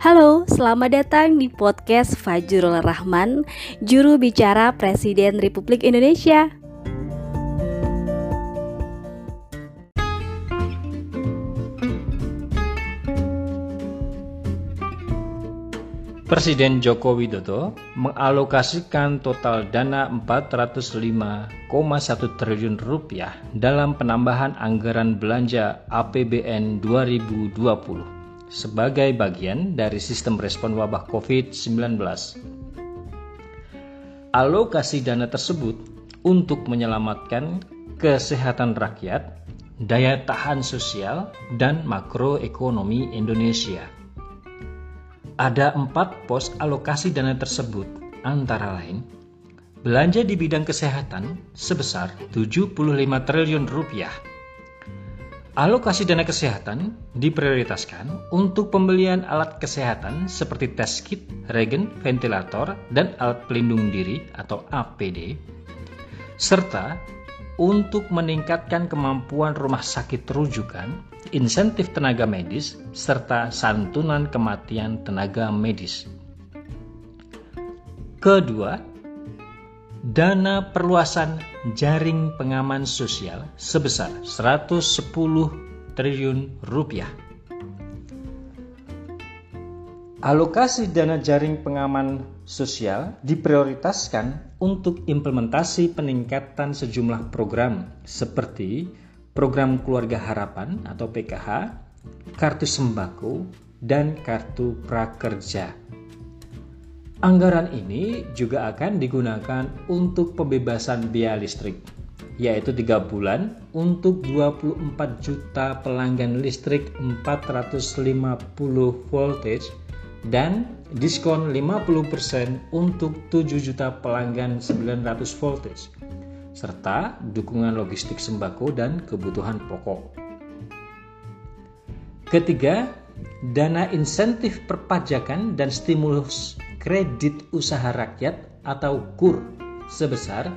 Halo, selamat datang di podcast Fajrul Rahman, juru bicara Presiden Republik Indonesia. Presiden Joko Widodo mengalokasikan total dana 405,1 triliun rupiah dalam penambahan anggaran belanja APBN 2020 sebagai bagian dari sistem respon wabah COVID-19. Alokasi dana tersebut untuk menyelamatkan kesehatan rakyat, daya tahan sosial, dan makroekonomi Indonesia. Ada empat pos alokasi dana tersebut, antara lain belanja di bidang kesehatan sebesar 75 triliun rupiah Alokasi dana kesehatan diprioritaskan untuk pembelian alat kesehatan seperti tes kit, regen, ventilator, dan alat pelindung diri atau APD, serta untuk meningkatkan kemampuan rumah sakit rujukan, insentif tenaga medis, serta santunan kematian tenaga medis. Kedua, dana perluasan jaring pengaman sosial sebesar 110 triliun rupiah. Alokasi dana jaring pengaman sosial diprioritaskan untuk implementasi peningkatan sejumlah program seperti program Keluarga Harapan atau PKH, kartu sembako, dan kartu prakerja. Anggaran ini juga akan digunakan untuk pembebasan biaya listrik, yaitu 3 bulan untuk 24 juta pelanggan listrik 450 voltage dan diskon 50% untuk 7 juta pelanggan 900 voltage serta dukungan logistik sembako dan kebutuhan pokok. Ketiga, dana insentif perpajakan dan stimulus kredit usaha rakyat atau KUR sebesar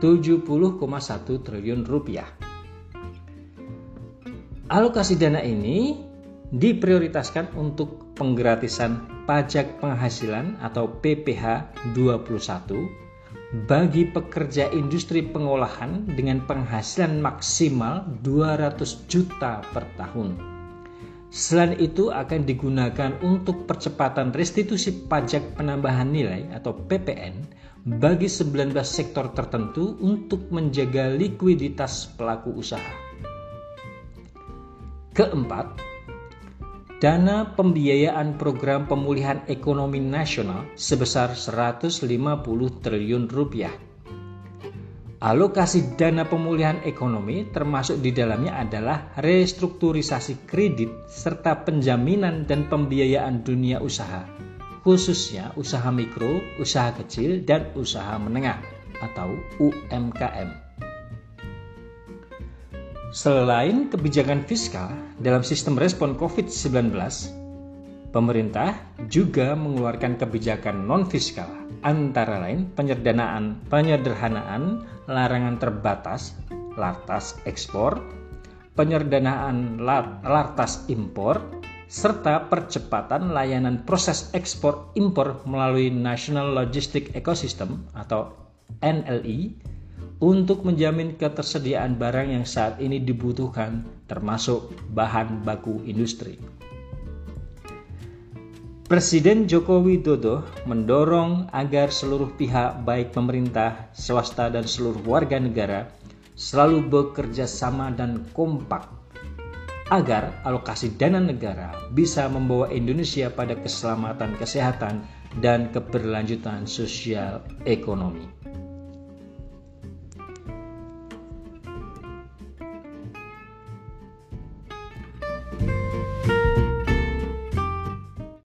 70,1 triliun rupiah. Alokasi dana ini diprioritaskan untuk penggratisan pajak penghasilan atau PPh 21 bagi pekerja industri pengolahan dengan penghasilan maksimal 200 juta per tahun Selain itu akan digunakan untuk percepatan restitusi pajak penambahan nilai atau PPN bagi 19 sektor tertentu untuk menjaga likuiditas pelaku usaha. Keempat, dana pembiayaan program pemulihan ekonomi nasional sebesar 150 triliun rupiah Alokasi dana pemulihan ekonomi termasuk di dalamnya adalah restrukturisasi kredit serta penjaminan dan pembiayaan dunia usaha, khususnya usaha mikro, usaha kecil, dan usaha menengah atau UMKM. Selain kebijakan fiskal dalam sistem respon COVID-19, pemerintah juga mengeluarkan kebijakan non-fiskal antara lain penyederhanaan, penyederhanaan larangan terbatas lartas ekspor, penyederhanaan lartas impor, serta percepatan layanan proses ekspor impor melalui National Logistic Ecosystem atau NLE untuk menjamin ketersediaan barang yang saat ini dibutuhkan termasuk bahan baku industri. Presiden Joko Widodo mendorong agar seluruh pihak baik pemerintah, swasta dan seluruh warga negara selalu bekerja sama dan kompak agar alokasi dana negara bisa membawa Indonesia pada keselamatan kesehatan dan keberlanjutan sosial ekonomi.